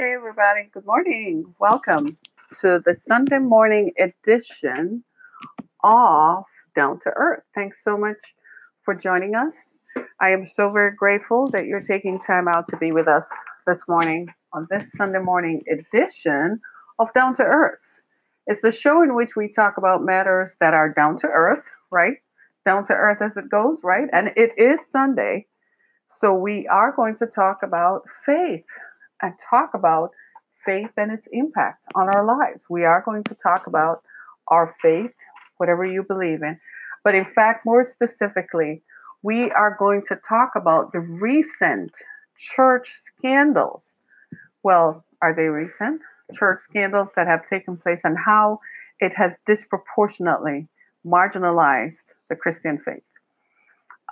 Hey, everybody. Good morning. Welcome to the Sunday morning edition of Down to Earth. Thanks so much for joining us. I am so very grateful that you're taking time out to be with us this morning on this Sunday morning edition of Down to Earth. It's the show in which we talk about matters that are down to earth, right? Down to earth as it goes, right? And it is Sunday. So we are going to talk about faith and talk about faith and its impact on our lives. We are going to talk about our faith, whatever you believe in. But in fact, more specifically, we are going to talk about the recent church scandals. Well, are they recent? Church scandals that have taken place and how it has disproportionately marginalized the Christian faith.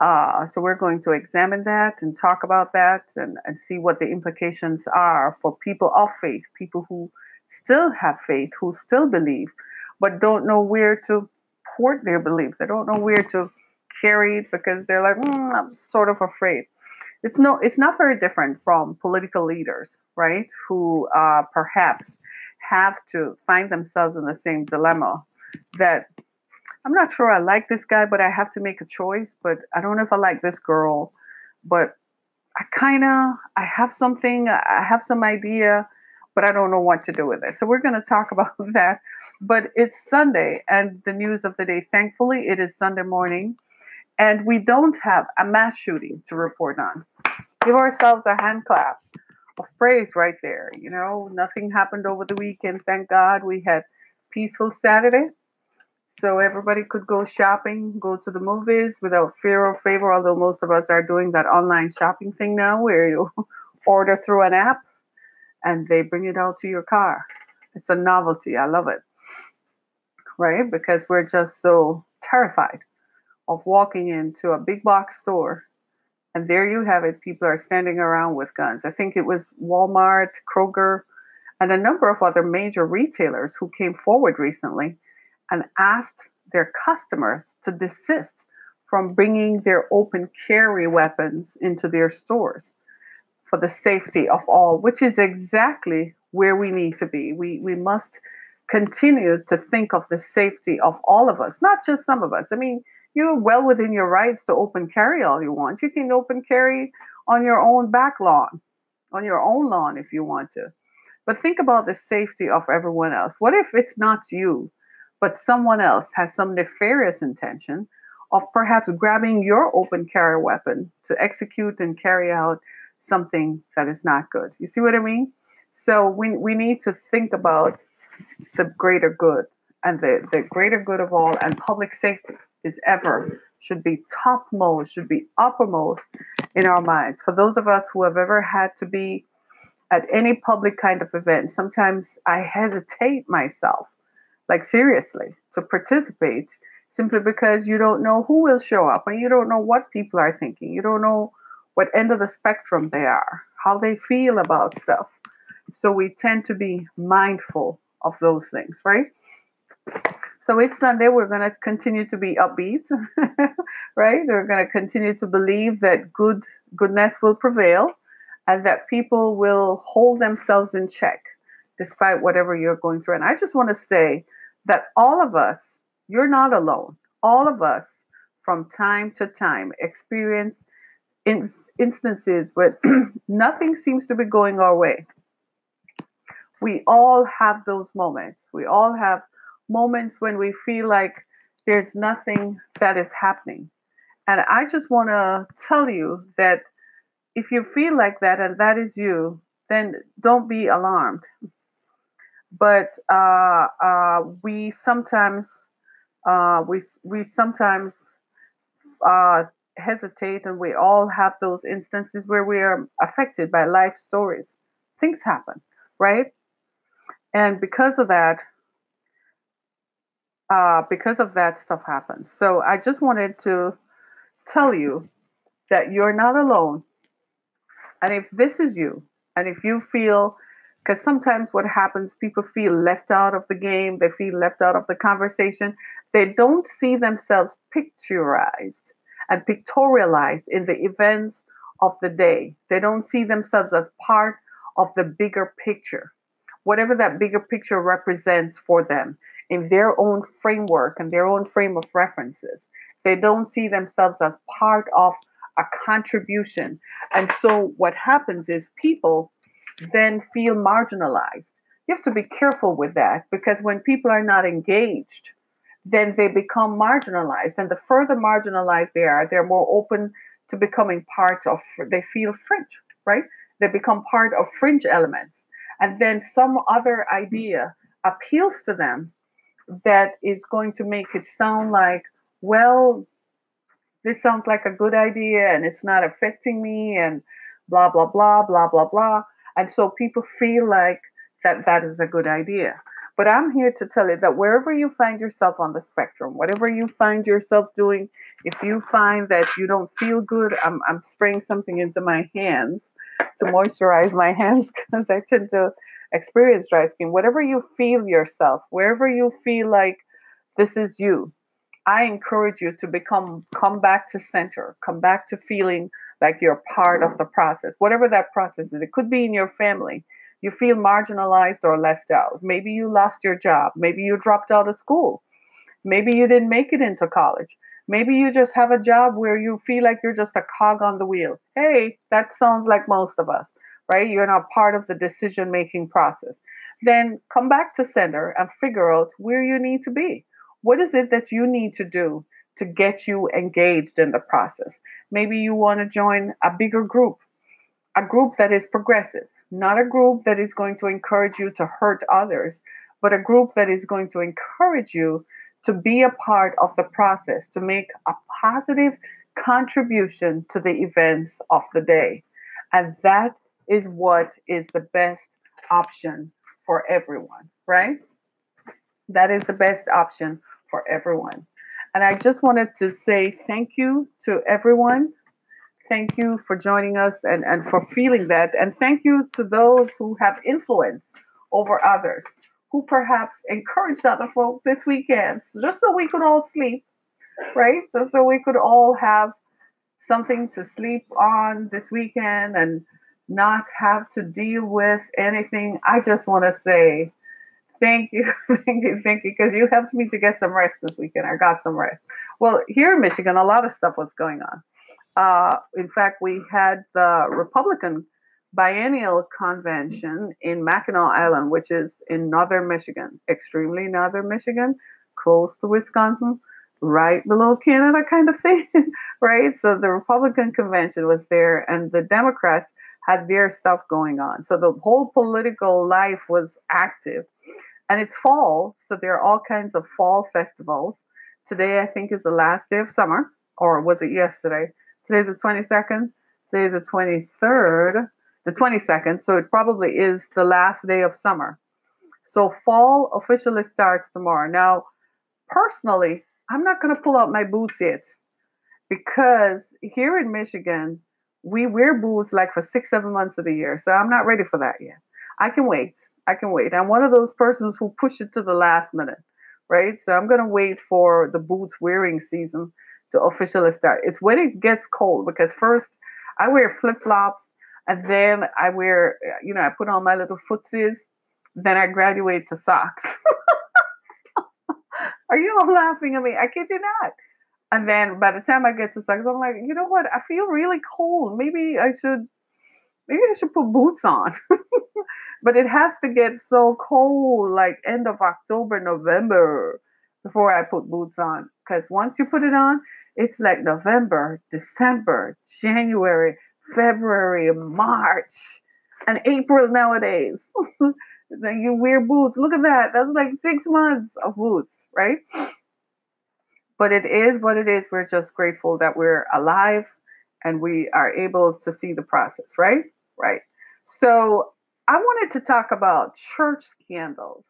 Uh, so we're going to examine that and talk about that and, and see what the implications are for people of faith, people who still have faith, who still believe, but don't know where to port their belief. They don't know where to carry it because they're like, mm, I'm sort of afraid. It's no, it's not very different from political leaders, right? Who uh, perhaps have to find themselves in the same dilemma that I'm not sure I like this guy, but I have to make a choice. But I don't know if I like this girl. But I kind of, I have something, I have some idea, but I don't know what to do with it. So we're going to talk about that. But it's Sunday and the news of the day. Thankfully, it is Sunday morning and we don't have a mass shooting to report on. Give ourselves a hand clap of praise right there. You know, nothing happened over the weekend. Thank God we had peaceful Saturday. So everybody could go shopping, go to the movies without fear or favor, although most of us are doing that online shopping thing now where you order through an app and they bring it out to your car. It's a novelty. I love it. Right? Because we're just so terrified of walking into a big box store and there you have it. People are standing around with guns. I think it was Walmart, Kroger, and a number of other major retailers who came forward recently and asked their customers to desist from bringing their open carry weapons into their stores for the safety of all, which is exactly where we need to be. We, we must continue to think of the safety of all of us, not just some of us. I mean, you're well within your rights to open carry all you want. You can open carry on your own back lawn, on your own lawn if you want to. But think about the safety of everyone else. What if it's not you but someone else has some nefarious intention of perhaps grabbing your open carry weapon to execute and carry out something that is not good. You see what I mean? So we, we need to think about the greater good and the, the greater good of all and public safety is ever should be topmost, should be uppermost in our minds. For those of us who have ever had to be at any public kind of event, sometimes I hesitate myself like seriously, to participate simply because you don't know who will show up and you don't know what people are thinking. You don't know what end of the spectrum they are, how they feel about stuff. So we tend to be mindful of those things, right? So it's Sunday. We're going to continue to be upbeat, right? We're going to continue to believe that good goodness will prevail and that people will hold themselves in check despite whatever you're going through. And I just want to say that all of us, you're not alone, all of us from time to time experience in- instances where nothing seems to be going our way. We all have those moments. We all have moments when we feel like there's nothing that is happening. And I just want to tell you that if you feel like that and that is you, then don't be alarmed but uh, uh, we sometimes uh, we we sometimes uh, hesitate, and we all have those instances where we are affected by life stories. Things happen, right? And because of that, uh, because of that, stuff happens. So I just wanted to tell you that you're not alone. And if this is you, and if you feel because sometimes what happens, people feel left out of the game, they feel left out of the conversation. They don't see themselves picturized and pictorialized in the events of the day. They don't see themselves as part of the bigger picture, whatever that bigger picture represents for them in their own framework and their own frame of references. They don't see themselves as part of a contribution. And so what happens is people then feel marginalized. You have to be careful with that because when people are not engaged, then they become marginalized. And the further marginalized they are, they're more open to becoming part of, they feel fringe, right? They become part of fringe elements. And then some other idea appeals to them that is going to make it sound like, well, this sounds like a good idea and it's not affecting me and blah, blah, blah, blah, blah, blah. And so people feel like that that is a good idea. But I'm here to tell you that wherever you find yourself on the spectrum, whatever you find yourself doing, if you find that you don't feel good, I'm, I'm spraying something into my hands to moisturize my hands because I tend to experience dry skin. Whatever you feel yourself, wherever you feel like this is you, I encourage you to become come back to center, come back to feeling like you're part of the process, whatever that process is. It could be in your family. You feel marginalized or left out. Maybe you lost your job. Maybe you dropped out of school. Maybe you didn't make it into college. Maybe you just have a job where you feel like you're just a cog on the wheel. Hey, that sounds like most of us, right? You're not part of the decision making process. Then come back to center and figure out where you need to be. What is it that you need to do to get you engaged in the process? Maybe you want to join a bigger group, a group that is progressive, not a group that is going to encourage you to hurt others, but a group that is going to encourage you to be a part of the process, to make a positive contribution to the events of the day. And that is what is the best option for everyone, right? That is the best option for everyone. And I just wanted to say thank you to everyone. Thank you for joining us and, and for feeling that. And thank you to those who have influence over others, who perhaps encouraged other folk this weekend, just so we could all sleep, right? Just so we could all have something to sleep on this weekend and not have to deal with anything. I just want to say Thank you, thank you, thank you, because you helped me to get some rest this weekend. I got some rest. Well, here in Michigan, a lot of stuff was going on. Uh, in fact, we had the Republican biennial convention in Mackinac Island, which is in northern Michigan, extremely northern Michigan, close to Wisconsin, right below Canada, kind of thing, right? So the Republican convention was there, and the Democrats had their stuff going on. So the whole political life was active. And it's fall, so there are all kinds of fall festivals. Today, I think, is the last day of summer, or was it yesterday? Today's the 22nd. Today's the 23rd, the 22nd. So it probably is the last day of summer. So fall officially starts tomorrow. Now, personally, I'm not going to pull out my boots yet because here in Michigan, we wear boots like for six, seven months of the year. So I'm not ready for that yet. I can wait. I can wait. I'm one of those persons who push it to the last minute, right? So I'm going to wait for the boots wearing season to officially start. It's when it gets cold because first I wear flip flops and then I wear, you know, I put on my little footsies. Then I graduate to socks. Are you all laughing at me? I kid you not. And then by the time I get to socks, I'm like, you know what? I feel really cold. Maybe I should maybe I should put boots on. but it has to get so cold, like end of October, November, before I put boots on. Because once you put it on, it's like November, December, January, February, March, and April nowadays. then you wear boots. Look at that. That's like six months of boots, right? But it is what it is. We're just grateful that we're alive and we are able to see the process, right? Right? So I wanted to talk about church scandals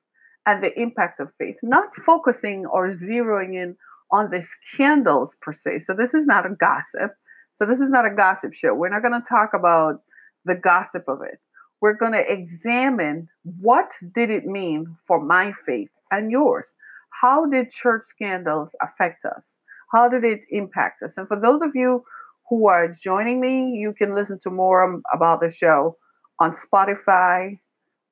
and the impact of faith, not focusing or zeroing in on the scandals per se. So this is not a gossip. So this is not a gossip show. We're not going to talk about the gossip of it. We're going to examine what did it mean for my faith and yours? How did church scandals affect us? How did it impact us? And for those of you who are joining me, you can listen to more about the show on Spotify,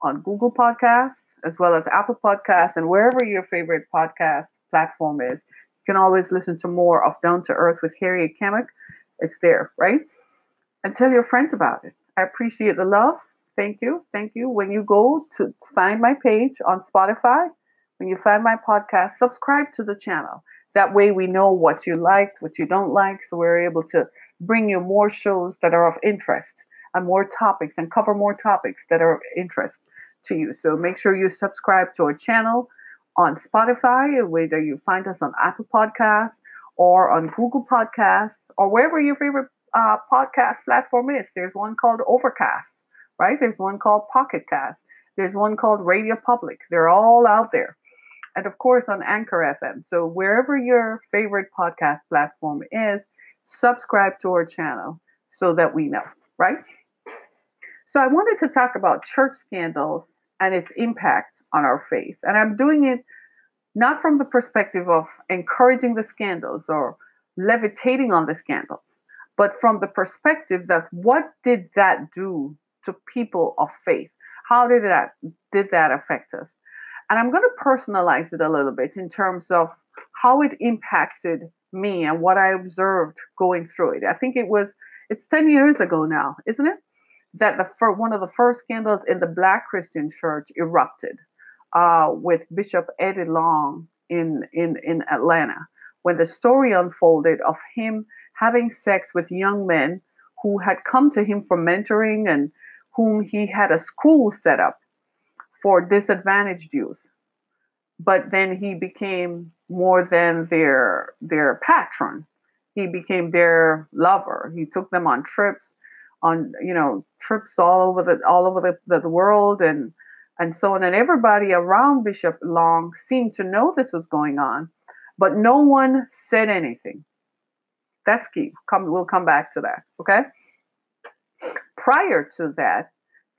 on Google Podcasts, as well as Apple Podcasts, and wherever your favorite podcast platform is. You can always listen to more of Down to Earth with Harriet Kemick. It's there, right? And tell your friends about it. I appreciate the love. Thank you. Thank you. When you go to find my page on Spotify, when you find my podcast, subscribe to the channel. That way we know what you like, what you don't like, so we're able to bring you more shows that are of interest and more topics and cover more topics that are of interest to you. So make sure you subscribe to our channel on Spotify, whether you find us on Apple Podcasts or on Google Podcasts or wherever your favorite uh, podcast platform is. There's one called Overcast, right? There's one called Pocket Cast. There's one called Radio Public. They're all out there. And of course on Anchor FM. So wherever your favorite podcast platform is, subscribe to our channel so that we know, right? So I wanted to talk about church scandals and its impact on our faith. And I'm doing it not from the perspective of encouraging the scandals or levitating on the scandals, but from the perspective that what did that do to people of faith? How did that did that affect us? And I'm going to personalize it a little bit in terms of how it impacted me and what I observed going through it. I think it was it's 10 years ago now, isn't it? That the fir- one of the first scandals in the Black Christian Church erupted uh, with Bishop Eddie Long in, in, in Atlanta when the story unfolded of him having sex with young men who had come to him for mentoring and whom he had a school set up for disadvantaged youth. But then he became more than their their patron. He became their lover. He took them on trips, on you know trips all over the all over the, the world and and so on. And everybody around Bishop Long seemed to know this was going on, but no one said anything. That's key. Come, we'll come back to that. Okay. Prior to that,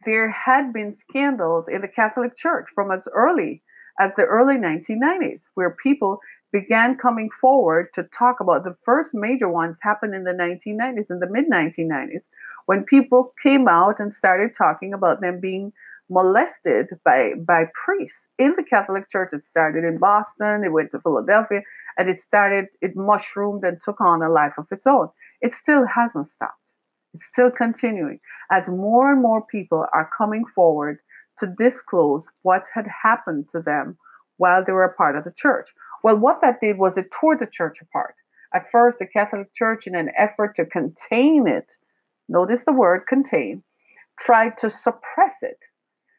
there had been scandals in the Catholic Church from as early as the early 1990s, where people began coming forward to talk about the first major ones happened in the 1990s, in the mid 1990s, when people came out and started talking about them being molested by, by priests in the Catholic Church. It started in Boston, it went to Philadelphia, and it started, it mushroomed and took on a life of its own. It still hasn't stopped. It's still continuing as more and more people are coming forward to disclose what had happened to them while they were a part of the church. Well, what that did was it tore the church apart. At first, the Catholic Church, in an effort to contain it, notice the word contain, tried to suppress it.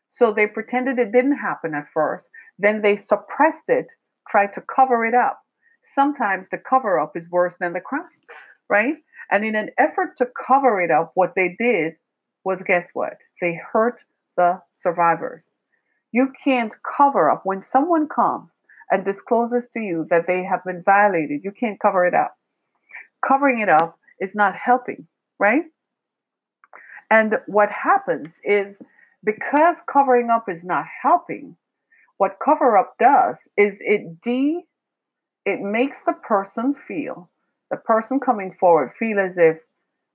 So they pretended it didn't happen at first. Then they suppressed it, tried to cover it up. Sometimes the cover up is worse than the crime, right? And in an effort to cover it up, what they did was guess what? They hurt the survivors. You can't cover up when someone comes and discloses to you that they have been violated, you can't cover it up. Covering it up is not helping, right? And what happens is because covering up is not helping, what cover up does is it de it makes the person feel the person coming forward feel as if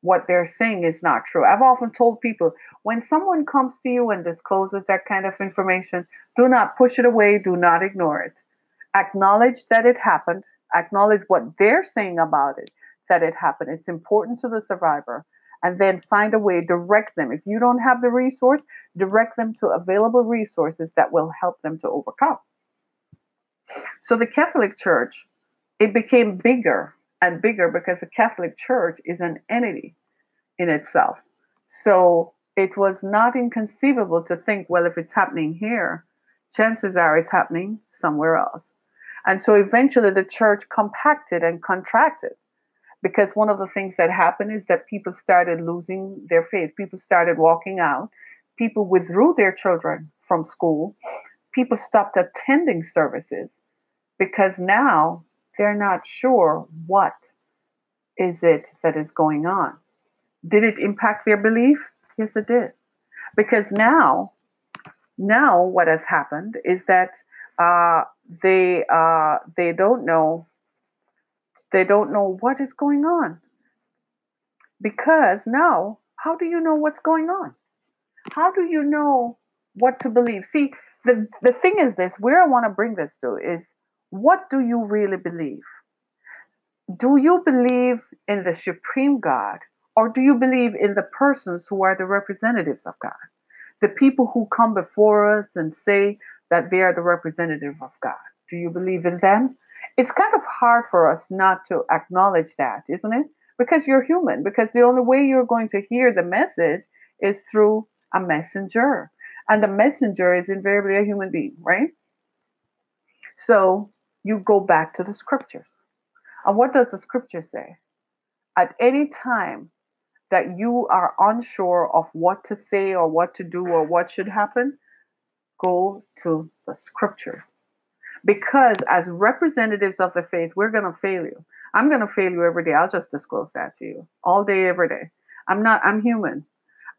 what they're saying is not true. I've often told people when someone comes to you and discloses that kind of information, do not push it away, do not ignore it. Acknowledge that it happened, acknowledge what they're saying about it, that it happened. It's important to the survivor. And then find a way, direct them. If you don't have the resource, direct them to available resources that will help them to overcome. So the Catholic Church, it became bigger and bigger because the Catholic Church is an entity in itself. So it was not inconceivable to think, well, if it's happening here, chances are it's happening somewhere else. And so eventually the church compacted and contracted because one of the things that happened is that people started losing their faith. People started walking out. People withdrew their children from school. People stopped attending services because now they're not sure what is it that is going on. Did it impact their belief? Yes, it did. Because now, now what has happened is that uh, they uh, they don't know they don't know what is going on. Because now, how do you know what's going on? How do you know what to believe? See, the, the thing is this where I want to bring this to is what do you really believe? Do you believe in the supreme God or do you believe in the persons who are the representatives of God? The people who come before us and say that they are the representative of God. Do you believe in them? It's kind of hard for us not to acknowledge that, isn't it? Because you're human, because the only way you're going to hear the message is through a messenger. And the messenger is invariably a human being, right? So you go back to the scriptures. And what does the scripture say? At any time that you are unsure of what to say or what to do or what should happen, go to the scriptures. Because as representatives of the faith, we're going to fail you. I'm going to fail you every day. I'll just disclose that to you all day, every day. I'm not, I'm human.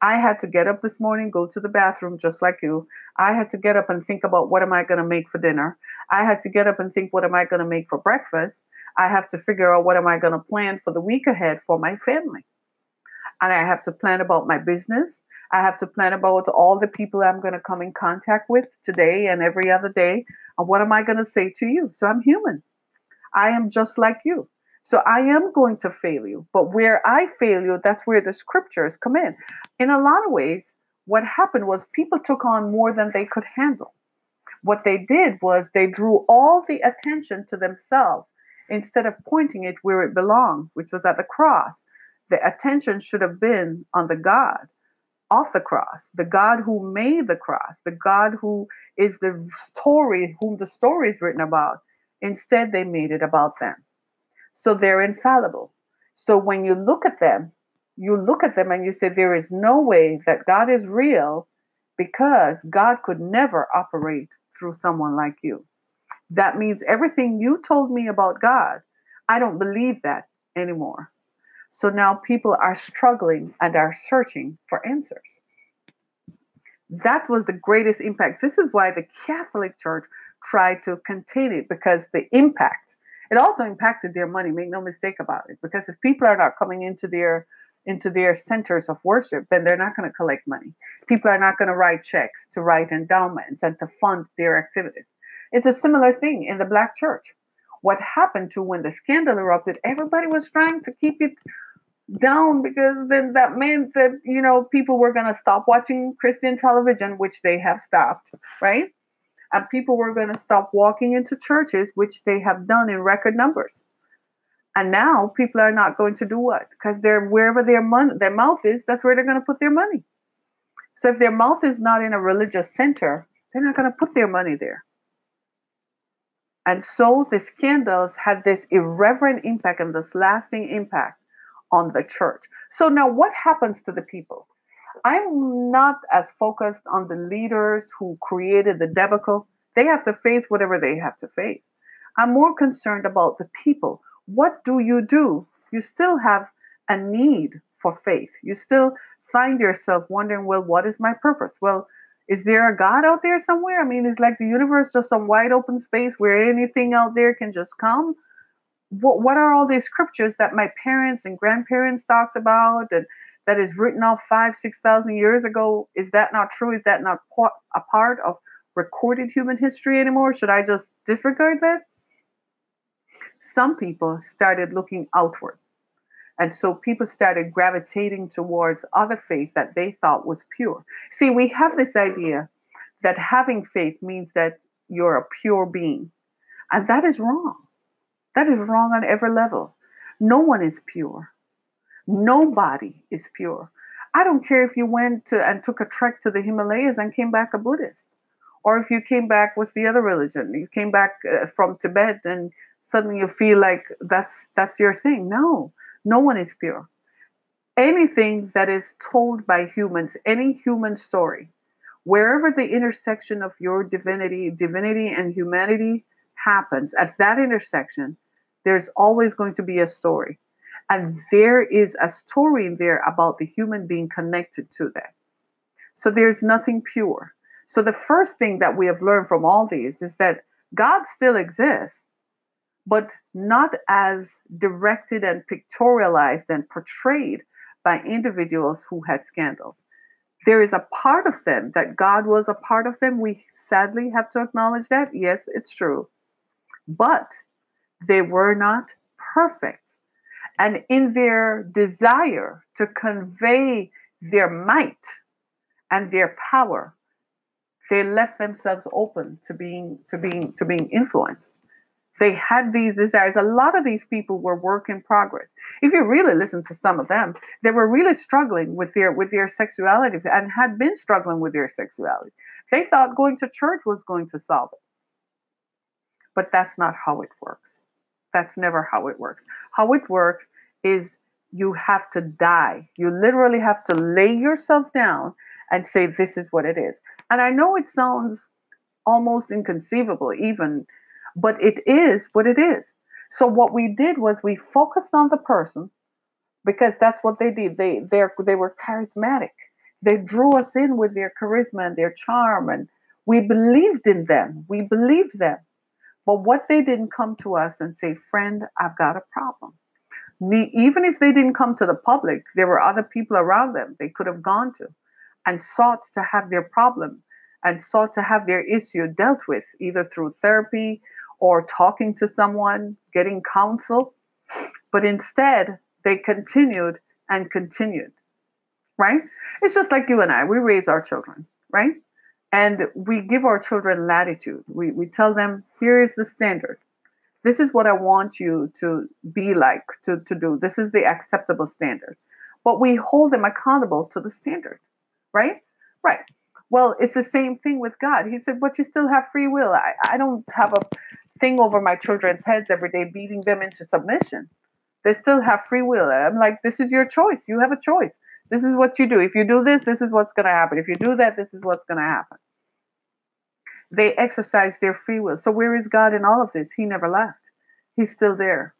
I had to get up this morning, go to the bathroom just like you. I had to get up and think about what am I going to make for dinner. I had to get up and think what am I going to make for breakfast. I have to figure out what am I going to plan for the week ahead for my family. And I have to plan about my business. I have to plan about all the people I'm going to come in contact with today and every other day. And what am I going to say to you? So I'm human. I am just like you. So I am going to fail you. But where I fail you, that's where the scriptures come in. In a lot of ways, what happened was people took on more than they could handle. What they did was they drew all the attention to themselves instead of pointing it where it belonged, which was at the cross. The attention should have been on the God of the cross, the God who made the cross, the God who is the story, whom the story is written about. Instead, they made it about them. So they're infallible. So when you look at them, you look at them and you say, there is no way that God is real because God could never operate through someone like you. That means everything you told me about God, I don't believe that anymore. So now people are struggling and are searching for answers. That was the greatest impact. This is why the Catholic Church tried to contain it because the impact it also impacted their money. Make no mistake about it, because if people are not coming into their into their centers of worship, then they're not going to collect money. People are not going to write checks to write endowments and to fund their activities. It's a similar thing in the black church. What happened to when the scandal erupted, everybody was trying to keep it down because then that meant that, you know, people were going to stop watching Christian television, which they have stopped, right? And people were going to stop walking into churches, which they have done in record numbers. And now people are not going to do what? Because they're wherever their money, their mouth is, that's where they're going to put their money. So if their mouth is not in a religious center, they're not going to put their money there. And so the scandals had this irreverent impact and this lasting impact on the church. So now what happens to the people? I'm not as focused on the leaders who created the debacle. They have to face whatever they have to face. I'm more concerned about the people. What do you do? You still have a need for faith. You still find yourself wondering, well, what is my purpose? Well, is there a God out there somewhere? I mean, is like the universe just some wide open space where anything out there can just come? What, what are all these scriptures that my parents and grandparents talked about and that is written off five, six thousand years ago, is that not true? Is that not a part of recorded human history anymore? Should I just disregard that? Some people started looking outward. And so people started gravitating towards other faith that they thought was pure. See, we have this idea that having faith means that you're a pure being. And that is wrong. That is wrong on every level. No one is pure. Nobody is pure. I don't care if you went to and took a trek to the Himalayas and came back a Buddhist, or if you came back with the other religion, you came back uh, from Tibet and suddenly you feel like that's that's your thing. No, no one is pure. Anything that is told by humans, any human story, wherever the intersection of your divinity, divinity and humanity happens, at that intersection, there's always going to be a story. And there is a story in there about the human being connected to that. So there's nothing pure. So the first thing that we have learned from all these is that God still exists, but not as directed and pictorialized and portrayed by individuals who had scandals. there is a part of them that God was a part of them. We sadly have to acknowledge that. Yes, it's true. But they were not perfect. And in their desire to convey their might and their power, they left themselves open to being to being to being influenced. They had these desires. A lot of these people were work in progress. If you really listen to some of them, they were really struggling with their with their sexuality and had been struggling with their sexuality. They thought going to church was going to solve it. But that's not how it works. That's never how it works. How it works is you have to die. You literally have to lay yourself down and say, This is what it is. And I know it sounds almost inconceivable, even, but it is what it is. So what we did was we focused on the person because that's what they did. They they they were charismatic. They drew us in with their charisma and their charm, and we believed in them. We believed them. But what they didn't come to us and say, "Friend, I've got a problem." even if they didn't come to the public, there were other people around them they could have gone to and sought to have their problem and sought to have their issue dealt with either through therapy or talking to someone, getting counsel. But instead, they continued and continued, right? It's just like you and I, we raise our children, right? And we give our children latitude. We, we tell them, here is the standard. This is what I want you to be like, to, to do. This is the acceptable standard. But we hold them accountable to the standard right? Right. Well, it's the same thing with God. He said, but you still have free will. I, I don't have a thing over my children's heads every day, beating them into submission. They still have free will. I'm like, this is your choice. You have a choice. This is what you do. If you do this, this is what's going to happen. If you do that, this is what's going to happen. They exercise their free will. So, where is God in all of this? He never left. He's still there.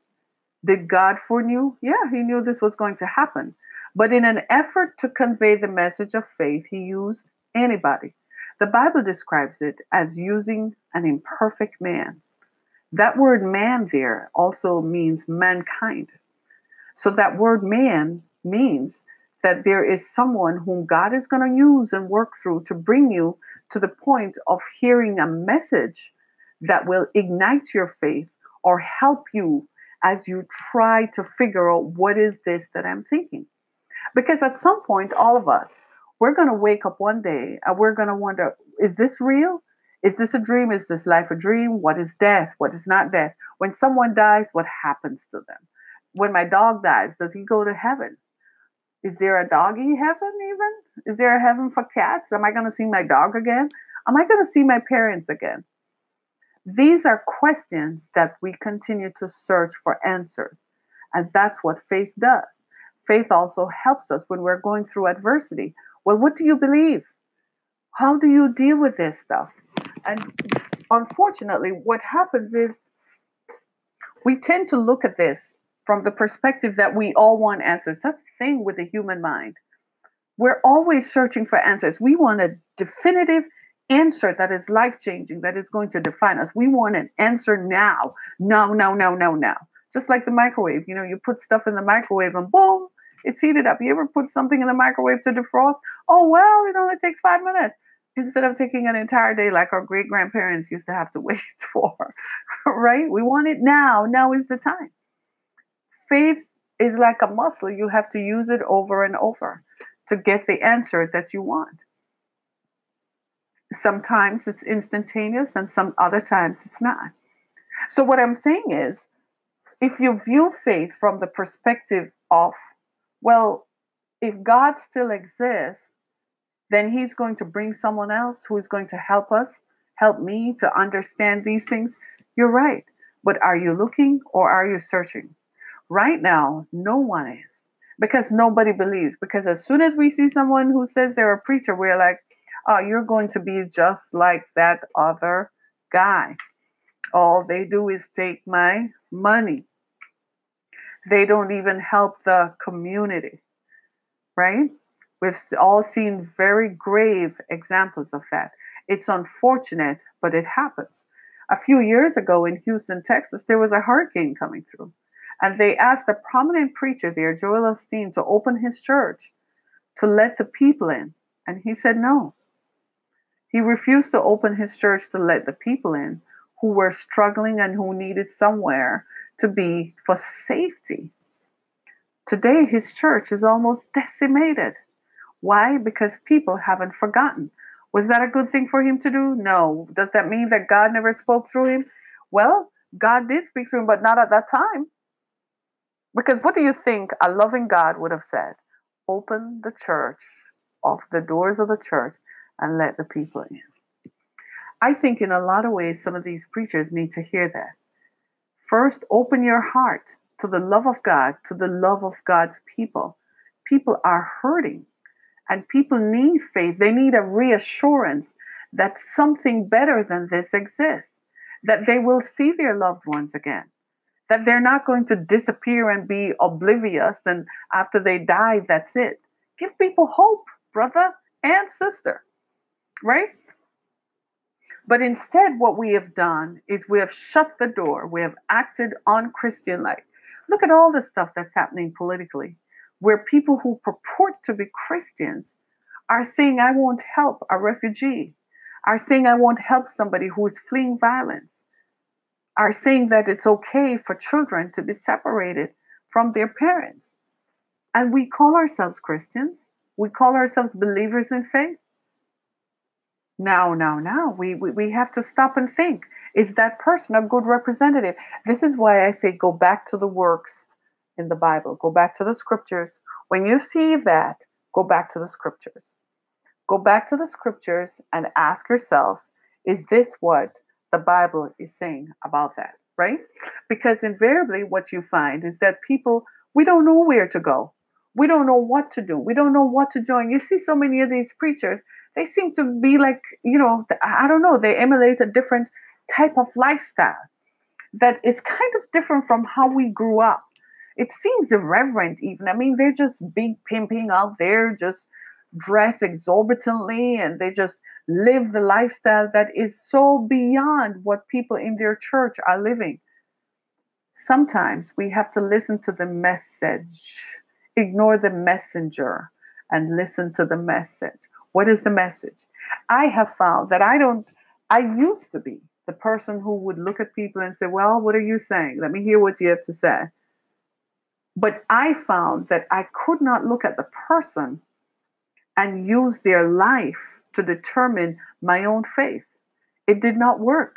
Did God foreknew? Yeah, he knew this was going to happen. But in an effort to convey the message of faith, he used anybody. The Bible describes it as using an imperfect man. That word man there also means mankind. So that word man means that there is someone whom God is going to use and work through to bring you to the point of hearing a message that will ignite your faith or help you as you try to figure out what is this that I'm thinking. Because at some point, all of us, we're going to wake up one day and we're going to wonder is this real? Is this a dream? Is this life a dream? What is death? What is not death? When someone dies, what happens to them? When my dog dies, does he go to heaven? Is there a doggy heaven even? Is there a heaven for cats? Am I going to see my dog again? Am I going to see my parents again? These are questions that we continue to search for answers. And that's what faith does faith also helps us when we're going through adversity. Well, what do you believe? How do you deal with this stuff? And unfortunately, what happens is we tend to look at this from the perspective that we all want answers. That's the thing with the human mind. We're always searching for answers. We want a definitive answer that is life changing, that is going to define us. We want an answer now. No, no, no, no, no. Just like the microwave. You know, you put stuff in the microwave and boom, it's heated up. You ever put something in the microwave to defrost? Oh, well, it only takes five minutes instead of taking an entire day like our great grandparents used to have to wait for, right? We want it now. Now is the time. Faith is like a muscle. You have to use it over and over to get the answer that you want. Sometimes it's instantaneous and some other times it's not. So, what I'm saying is, if you view faith from the perspective of well, if God still exists, then He's going to bring someone else who is going to help us, help me to understand these things. You're right. But are you looking or are you searching? Right now, no one is because nobody believes. Because as soon as we see someone who says they're a preacher, we're like, oh, you're going to be just like that other guy. All they do is take my money. They don't even help the community, right? We've all seen very grave examples of that. It's unfortunate, but it happens. A few years ago in Houston, Texas, there was a hurricane coming through, and they asked a prominent preacher there, Joel Osteen, to open his church to let the people in. And he said no. He refused to open his church to let the people in who were struggling and who needed somewhere to be for safety. Today, his church is almost decimated. Why? Because people haven't forgotten. Was that a good thing for him to do? No. Does that mean that God never spoke through him? Well, God did speak through him, but not at that time. Because what do you think a loving God would have said? Open the church, off the doors of the church, and let the people in. I think in a lot of ways, some of these preachers need to hear that. First, open your heart to the love of God, to the love of God's people. People are hurting and people need faith. They need a reassurance that something better than this exists, that they will see their loved ones again, that they're not going to disappear and be oblivious and after they die, that's it. Give people hope, brother and sister, right? But instead, what we have done is we have shut the door. We have acted unchristian-like. Look at all the stuff that's happening politically, where people who purport to be Christians are saying, I won't help a refugee, are saying, I won't help somebody who is fleeing violence, are saying that it's okay for children to be separated from their parents. And we call ourselves Christians, we call ourselves believers in faith. Now, now, now, we, we, we have to stop and think is that person a good representative? This is why I say go back to the works in the Bible, go back to the scriptures. When you see that, go back to the scriptures. Go back to the scriptures and ask yourselves is this what the Bible is saying about that, right? Because invariably, what you find is that people, we don't know where to go. We don't know what to do. We don't know what to join. You see so many of these preachers, they seem to be like, you know, I don't know, they emulate a different type of lifestyle that is kind of different from how we grew up. It seems irreverent, even. I mean, they're just big pimping out there, just dress exorbitantly, and they just live the lifestyle that is so beyond what people in their church are living. Sometimes we have to listen to the message, ignore the messenger, and listen to the message. What is the message? I have found that I don't, I used to be the person who would look at people and say, Well, what are you saying? Let me hear what you have to say. But I found that I could not look at the person and use their life to determine my own faith. It did not work.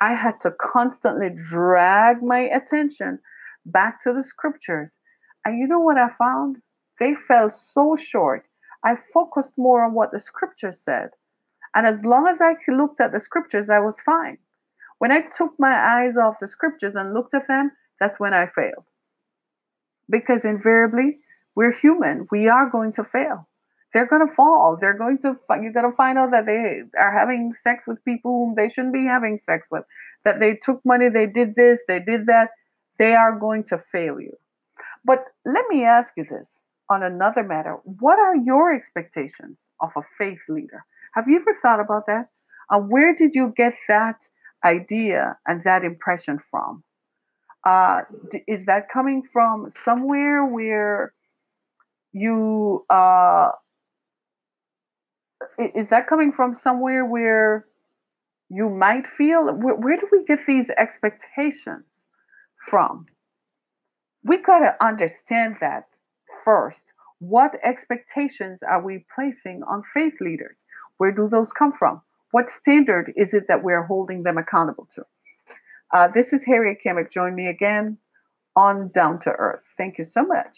I had to constantly drag my attention back to the scriptures. And you know what I found? They fell so short. I focused more on what the scriptures said. And as long as I looked at the scriptures, I was fine. When I took my eyes off the scriptures and looked at them, that's when I failed. Because invariably, we're human. We are going to fail. They're going to fall. They're going to, you're going to find out that they are having sex with people whom they shouldn't be having sex with, that they took money, they did this, they did that. They are going to fail you. But let me ask you this on another matter. What are your expectations of a faith leader? Have you ever thought about that? Uh, where did you get that idea and that impression from? Uh, is that coming from somewhere where you uh, is that coming from somewhere where you might feel where, where do we get these expectations from? We got to understand that first. What expectations are we placing on faith leaders? Where do those come from? What standard is it that we're holding them accountable to? Uh, this is harriet Kimmick. join me again on down to earth. Thank you so much